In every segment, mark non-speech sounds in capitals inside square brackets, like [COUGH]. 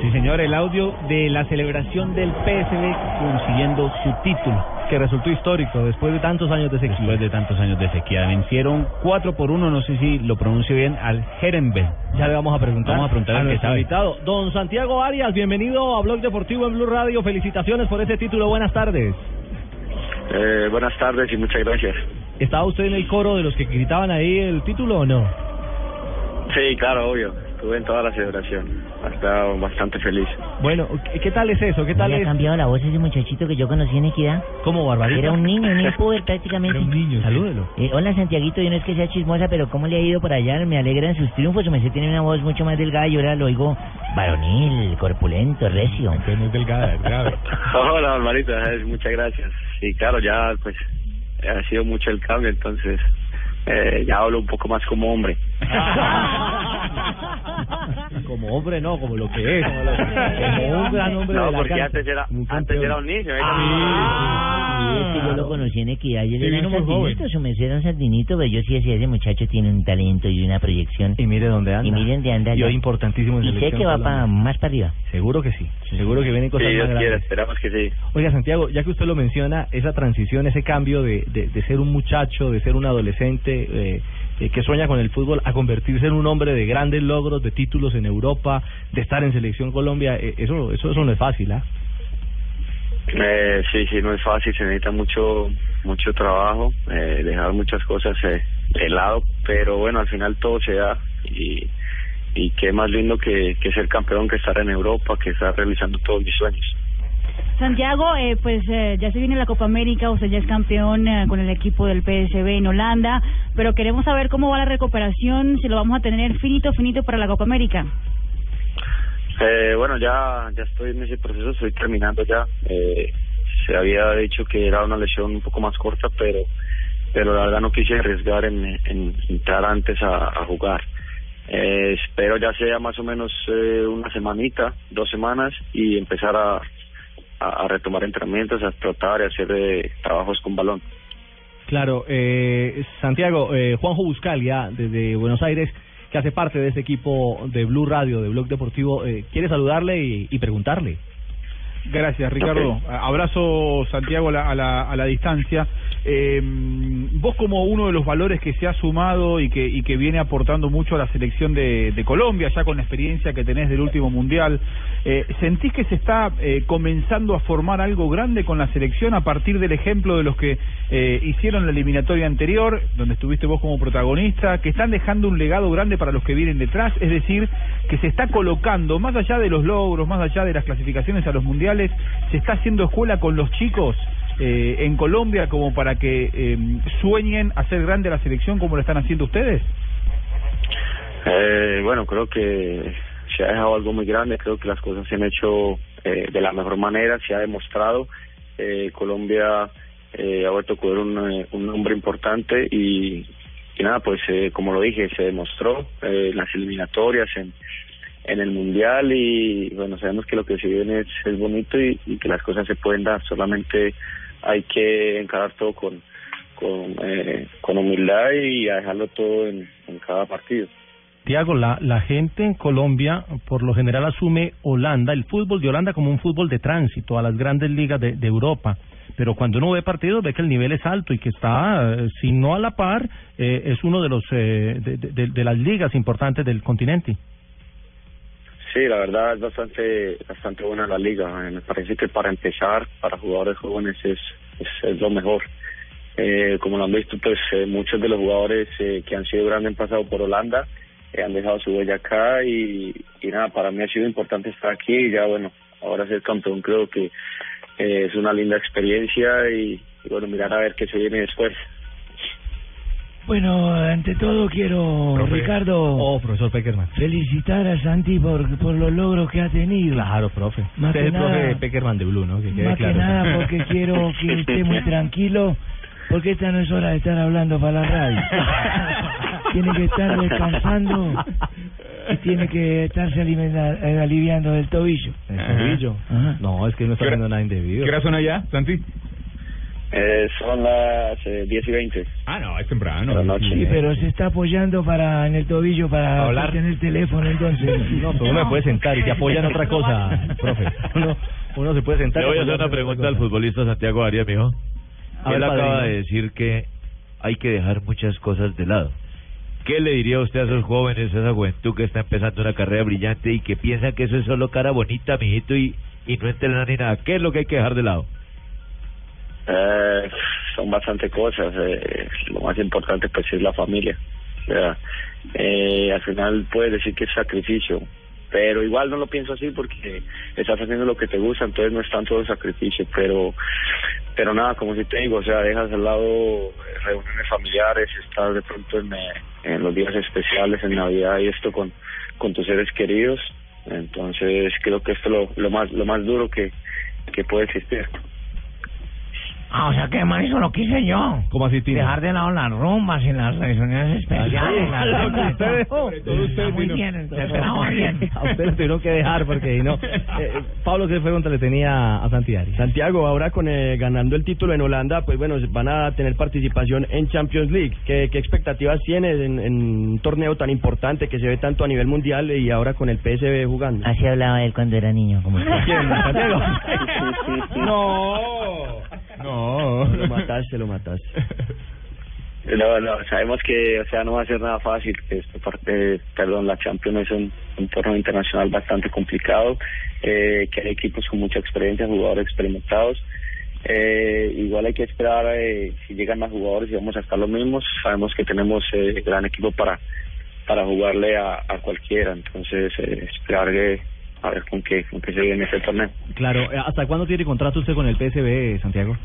Sí, señor, el audio de la celebración del PSV consiguiendo su título, que resultó histórico después de tantos años de sequía. Después de tantos años de sequía. Vencieron 4 por 1, no sé si lo pronuncio bien, al Herenben. Ya le vamos a preguntar, Vamos a preguntar a al que nuestro sabe. invitado. Don Santiago Arias, bienvenido a Blog Deportivo en Blue Radio. Felicitaciones por ese título. Buenas tardes. Eh, buenas tardes y muchas gracias. ¿Estaba usted en el coro de los que gritaban ahí el título o no? Sí, claro, obvio. Estuve en toda la celebración. Estaba bastante feliz. Bueno, ¿qué, qué tal es eso? ¿Qué tal ¿Le ha es? cambiado la voz ese muchachito que yo conocí en Equidad? ¿Cómo, Barbarita? Era un niño, un [LAUGHS] niño pobre prácticamente. Era un niño, salúdelo. Eh, hola Santiaguito, yo no es que sea chismosa, pero ¿cómo le ha ido por allá? Me alegran sus triunfos, me sé tiene una voz mucho más delgada y ahora lo oigo varonil, corpulento, recio. muy delgada, es grave. [LAUGHS] Hola, Barbarita. Muchas gracias. Sí, claro, ya pues ha sido mucho el cambio, entonces eh, ya hablo un poco más como hombre. [LAUGHS] como hombre no, como lo que es. Como un gran hombre No, de la porque cancha. antes era, Un antes era un niño. era Sí, es que yo lo conocí en Equidad, yo Sí, era vino un muy joven. sardinito, su merced era un sardinito, pero yo sí decía, ese muchacho tiene un talento y una proyección. Y mire dónde anda. Y miren de anda Y ya. hoy importantísimo en Y sé que va para más para arriba. Seguro que sí. Seguro que vienen Si cosas más grandes. esperamos que sí. Oiga, Santiago, ya que usted lo menciona, esa transición, ese cambio de, de, de ser un muchacho, de ser un adolescente eh, eh, que sueña con el fútbol, a convertirse en un hombre de grandes logros, de títulos en Europa, de estar en Selección Colombia, eh, eso, eso, eso no es fácil, ¿ah? Eh, sí, sí, no es fácil, se necesita mucho mucho trabajo, eh, dejar muchas cosas eh, de lado, pero bueno, al final todo se da y, y qué más lindo que, que ser campeón, que estar en Europa, que estar realizando todos mis sueños. Santiago, eh, pues eh, ya se viene la Copa América, usted ya es campeón eh, con el equipo del PSV en Holanda, pero queremos saber cómo va la recuperación, si lo vamos a tener finito, finito para la Copa América. Eh, bueno, ya ya estoy en ese proceso, estoy terminando ya. Eh, se había dicho que era una lesión un poco más corta, pero pero la verdad no quise arriesgar en, en entrar antes a, a jugar. Eh, espero ya sea más o menos eh, una semanita, dos semanas y empezar a, a, a retomar entrenamientos, a trotar y a hacer eh, trabajos con balón. Claro, eh, Santiago, eh, Juanjo Buscalia, desde Buenos Aires, que hace parte de este equipo de Blue Radio, de Blog Deportivo, eh, quiere saludarle y, y preguntarle. Gracias, Ricardo. Abrazo, Santiago, a la, a la, a la distancia. Eh, vos como uno de los valores que se ha sumado y que, y que viene aportando mucho a la selección de, de Colombia, ya con la experiencia que tenés del último Mundial, eh, ¿sentís que se está eh, comenzando a formar algo grande con la selección a partir del ejemplo de los que eh, hicieron la eliminatoria anterior, donde estuviste vos como protagonista, que están dejando un legado grande para los que vienen detrás? Es decir, que se está colocando, más allá de los logros, más allá de las clasificaciones a los mundiales, se está haciendo escuela con los chicos eh, en Colombia como para que eh, sueñen hacer grande la selección como lo están haciendo ustedes? Eh, bueno, creo que se ha dejado algo muy grande, creo que las cosas se han hecho eh, de la mejor manera, se ha demostrado. Eh, Colombia eh, ha vuelto a cubrir un, un nombre importante y, nada, pues como lo dije, se demostró en las eliminatorias, en, en el Mundial y bueno, sabemos que lo que se viene es, es bonito y que las cosas se pueden dar, solamente hay que encarar todo con, con, eh, con humildad y a dejarlo todo en, en cada partido. Tiago, la, la gente en Colombia por lo general asume Holanda, el fútbol de Holanda como un fútbol de tránsito a las grandes ligas de, de Europa. Pero cuando uno ve partidos ve que el nivel es alto y que está, eh, si no a la par, eh, es uno de los eh, de, de- de las ligas importantes del continente. Sí, la verdad es bastante bastante buena la liga. Eh, Me parece que para empezar, para jugadores jóvenes es, es, lo mejor. Eh, como lo han visto, pues eh, muchos de los jugadores eh, que han sido grandes han pasado por Holanda, eh, han dejado su huella acá y, y nada, para mí ha sido importante estar aquí y ya bueno, ahora ser campeón creo que eh, es una linda experiencia y, y bueno, mirar a ver qué se viene después. Bueno, ante todo quiero, Profe. Ricardo, Oh, profesor Peckerman. felicitar a Santi por, por los logros que ha tenido. Claro, profe. Más Usted que es el profe nada- Peckerman de Blue, ¿no? Que quede Más que nada porque [LAUGHS] quiero que esté muy tranquilo, porque esta no es hora de estar hablando para la radio. [LAUGHS] tiene que estar descansando y tiene que estarse alimenta- eh, aliviando del tobillo. ¿El tobillo? Ajá. No, es que no está ¿Qué hora- haciendo nada indebido. ¿Qué hora son allá, Santi? Eh, son las eh, 10 y 20. Ah, no, es temprano. Noches. Sí, pero se está apoyando para en el tobillo para Hablar. tener el teléfono, entonces. [LAUGHS] No, pero uno se puede sentar y se apoya en otra cosa, [LAUGHS] profe. Uno, uno se puede sentar. Le voy a hacer una en pregunta al futbolista Santiago Arias, mijo. A ver, Él acaba padrino. de decir que hay que dejar muchas cosas de lado. ¿Qué le diría usted a esos jóvenes, a esa juventud que está empezando una carrera brillante y que piensa que eso es solo cara bonita, mijito, y, y no entrenar ni nada? ¿Qué es lo que hay que dejar de lado? Eh, son bastante cosas. Eh, lo más importante pues es la familia. Sea, eh, al final puedes decir que es sacrificio, pero igual no lo pienso así porque estás haciendo lo que te gusta, entonces no es tanto el sacrificio, pero pero nada, como si te digo, o sea, dejas al lado reuniones familiares, estar de pronto en, eh, en los días especiales, en Navidad y esto con, con tus seres queridos, entonces creo que esto es lo, lo más lo más duro que, que puede existir. Ah, o sea que man, eso lo quise yo. ¿Cómo así, Tino? Dejar de lado las rumbas y las reuniones especiales. Ah, lo que usted dejó. Está muy bien, muy [LAUGHS] bien. A usted lo tuvieron que dejar porque no. [LAUGHS] Eh, Pablo, ¿qué pregunta le tenía a Santiago? Santiago, ahora con eh, ganando el título en Holanda, pues bueno, van a tener participación en Champions League. ¿Qué, qué expectativas tienes en, en un torneo tan importante que se ve tanto a nivel mundial y ahora con el PSV jugando? Así hablaba él cuando era niño, como [LAUGHS] usted. ¿Quién, Santiago? No, no. Lo mataste, lo mataste. No, no, sabemos que, o sea, no va a ser nada fácil. que Esta parte, perdón, la Champions es un, un torneo internacional bastante complicado, eh, que hay equipos con mucha experiencia, jugadores experimentados. Eh, igual hay que esperar eh, si llegan más jugadores y vamos a estar los mismos. Sabemos que tenemos eh, gran equipo para para jugarle a, a cualquiera, entonces eh, esperar que, a ver con qué, con qué se viene este torneo. Claro, eh, ¿hasta cuándo tiene contrato usted con el PSV, Santiago?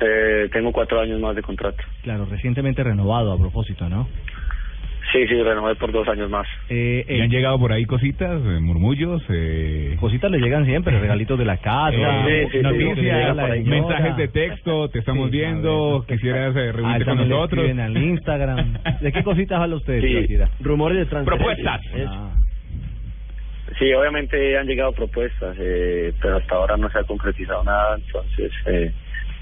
Eh, tengo cuatro años más de contrato. Claro, recientemente renovado a propósito, ¿no? Sí, sí, renové por dos años más. Eh, ¿Y han llegado por ahí cositas, eh, murmullos? Eh... Cositas le llegan siempre, regalitos de la casa, Eh, sí, sí, noticias, señora. mensajes de texto, te estamos Sí, viendo, ver. quisieras eh, Ah, reunirte con nosotros. al Instagram. ¿De qué cositas habla usted? Sí. Rumores de transferencias. Propuestas. Ah. Sí, obviamente han llegado propuestas, eh, pero hasta ahora no se ha concretizado nada, entonces eh,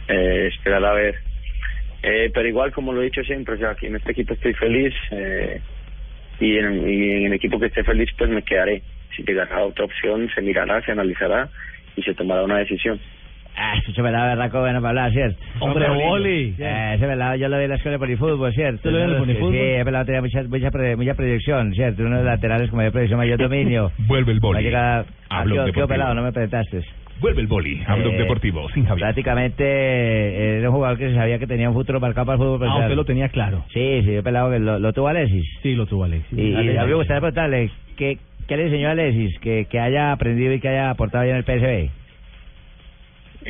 eh, esperar a ver. Eh, pero igual, como lo he dicho siempre, o sea, aquí en este equipo estoy feliz eh, y, en, y en el equipo que esté feliz, pues me quedaré. Si llegará otra opción, se mirará, se analizará y se tomará una decisión. Ah, ese pelado berraco bueno para hablar, ¿cierto? Hombre, boli. Eh, ese pelado yo lo vi en la escuela de polifútbol, ¿cierto? ¿Usted lo vio en el de polifútbol? Sí, ese pelado tenía mucha, mucha, pre- mucha proyección, ¿cierto? Uno de los laterales con mayor proyección, mayor [LAUGHS] dominio. Vuelve el boli. llegar... a Ah, quedó Deportivo. pelado, no me presentaste. Vuelve el boli a Blog Eh, Deportivo, sin Javier. Prácticamente era un jugador que se sabía que tenía un futuro marcado para el fútbol Ah, usted lo tenía claro. Sí, sí, yo pelado que lo, lo tuvo Alexis. Sí, lo tuvo Alexis. Y, y Alexis. a mí me gustaría preguntarle, ¿qué, ¿qué le enseñó a Alexis que, que haya aprendido y que haya aportado ya en el PSV?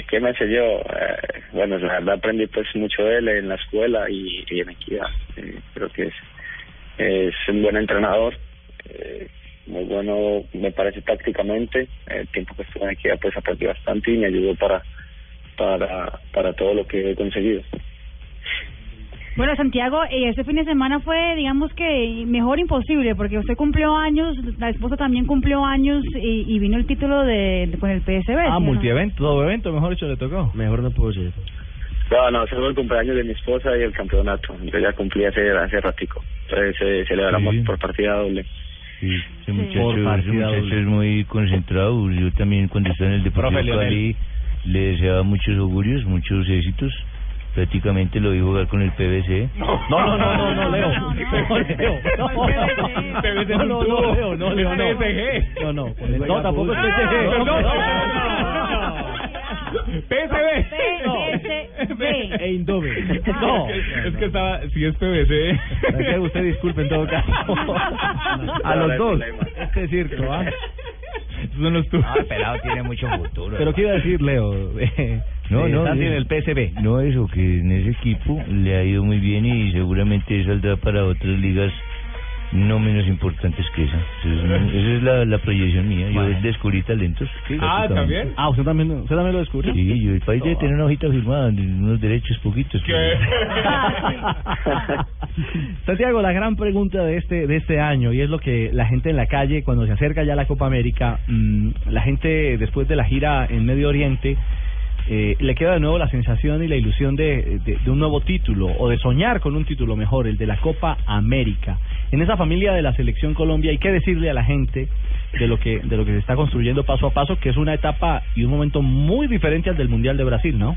¿Qué me enseñó? Eh, bueno, la verdad aprendí pues mucho de él en la escuela y, en Equidad. Creo que es, es un buen entrenador, eh, muy bueno me parece tácticamente. El tiempo que estuve en Equidad pues aprendí bastante y me ayudó para, para, para todo lo que he conseguido. Bueno, Santiago, eh, este fin de semana fue, digamos que mejor imposible, porque usted cumplió años, la esposa también cumplió años y, y vino el título de, de- con el PSV. ¿sí o Ah, no? multievento, todo evento, mejor dicho, le tocó. Mejor no puedo ser. No, no, solo el cumpleaños de mi esposa y el campeonato. Yo ya cumplí hace, hace ratico. Entonces eh, celebramos Sí. por partida doble. Sí, ese Sí. muchacho, Por ese muchacho es muy concentrado. Yo también cuando estaba en el Deportivo. Cali le deseaba muchos augurios, muchos éxitos. Prácticamente lo vi jugar con el PVC. No, no, no, no, no, Leo. No, Leo. No, no, no, no, Leo, no, Leo, no. No, no, con el- no, tampoco es PSG. Perdón, No, no, PSV. PSV. E Indove. No. Es que estaba, si es PVC. Usted disculpe en todo caso. A los dos. Este circo, ¿ah? Son los tuyos. Ah, el pelado tiene mucho futuro. Pero ¿qué iba a decir, Leo? Eh, No, Eh, no, Santi eh, en el PSV. No, eso, que en ese equipo le ha ido muy bien y seguramente saldrá para otras ligas no menos importantes que esa. Esa es, esa es la, la proyección mía. Yo Bueno. descubrí talentos. Ah, prácticamente. ¿también? Ah, usted también, usted también lo descubrió. Sí, yo, el país debe tener una hojita firmada, unos derechos poquitos. pero- [LAUGHS] Santiago, la gran pregunta de este de este año y es lo que la gente en la calle cuando se acerca ya la Copa América, mm, la gente después de la gira en Medio Oriente eh, le queda de nuevo la sensación y la ilusión de, un nuevo título o de soñar con un título mejor, el de la Copa América. En esa familia de la selección Colombia hay que decirle a la gente de lo que de lo que se está construyendo paso a paso, que es una etapa y un momento muy diferente al del Mundial de Brasil, ¿no?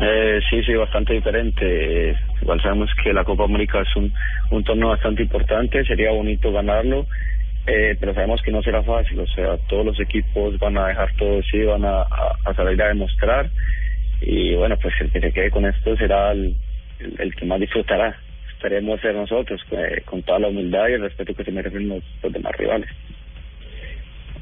Eh, sí, sí, bastante diferente. Eh, igual sabemos que la Copa América es un, un torneo bastante importante, sería bonito ganarlo, eh, pero sabemos que no será fácil, o sea, todos los equipos van a dejar todo sí, van a, a, a salir a demostrar y bueno, pues el que se quede con esto será el, el, el que más disfrutará. Esperemos ser nosotros, eh, con toda la humildad y el respeto que se merecen los, los demás rivales.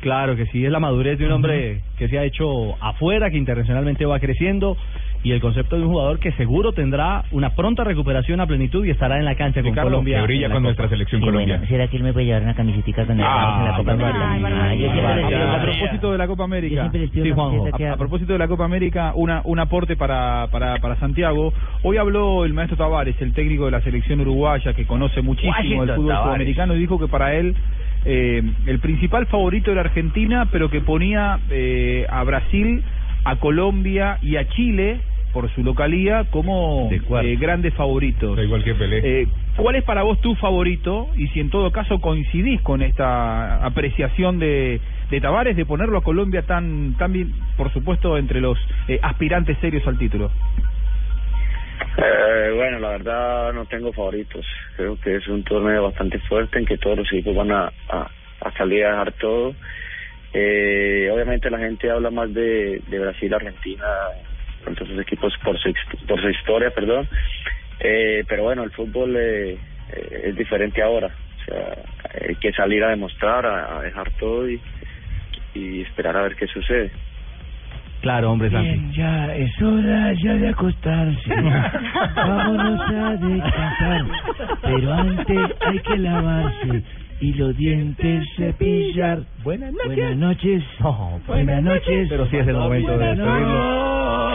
Claro que sí, es la madurez de un hombre que se ha hecho afuera, que internacionalmente va creciendo y el concepto de un jugador que seguro tendrá una pronta recuperación a plenitud y estará en la cancha con Ricardo, Colombia. que brilla con Copa. nuestra selección Y Colombia. bueno, ¿será que él me puede llevar una camisetica Ah, en la Copa. América? Ah, a propósito de la Copa América, Sí, Juanjo. a, propósito de la Copa América, una, un aporte para, para, para Santiago. Hoy habló el maestro Tavares, el técnico de la selección uruguaya, que conoce muchísimo el Washington fútbol Tavares. sudamericano, y dijo que para él eh, el principal favorito era Argentina, pero que ponía eh, a Brasil, a Colombia y a Chile por su localía como eh, grandes favoritos. igual que Pelé. Eh, ¿Cuál es para vos tu favorito? Y si en todo caso coincidís con esta apreciación de, de Tavares de ponerlo a Colombia tan, tan bien, por supuesto, entre los eh, aspirantes serios al título. Eh, bueno, la verdad no tengo favoritos. Creo que es un torneo bastante fuerte en que todos los equipos van a, a, a salir a dejar todo. Eh, obviamente la gente habla más de, de Brasil, Argentina, todos esos equipos por su, por su historia, perdón. Eh, pero bueno, el fútbol eh, eh, es diferente ahora. O sea, hay que salir a demostrar, a, a dejar todo y, y esperar a ver qué sucede. Claro, hombre, Santi. Bien, ya es hora ya de acostarse. [LAUGHS] Vámonos a descansar. Pero antes hay que lavarse y los dientes cepillar. Buenas noches. Buenas noches. Buenas noches. Pero sí es el momento de Buenas despedirlo.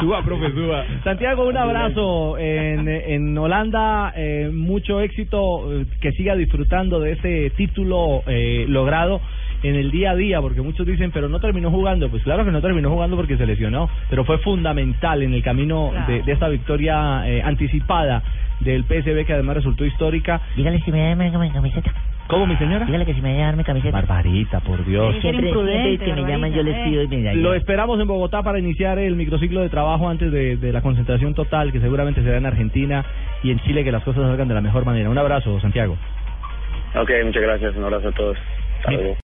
Suba, profe, suba. Santiago, un abrazo en, en Holanda, eh, mucho éxito, eh, que siga disfrutando de ese título eh, logrado en el día a día, porque muchos dicen, pero no terminó jugando. Pues claro que no terminó jugando porque se lesionó, pero fue fundamental en el camino de, de esta victoria eh, anticipada del PSV, que además resultó histórica. Dígale si me da mi camiseta. ¿Cómo, mi señora? Dígale que si me da darme camiseta. Barbarita, por Dios. Siempre, siempre que me llaman yo les pido y me da. Lo esperamos en Bogotá para iniciar el microciclo de trabajo antes de, de la concentración total, que seguramente será en Argentina y en Chile, que las cosas salgan de la mejor manera. Un abrazo, Santiago. Ok, muchas gracias. Un abrazo a todos. Hasta luego.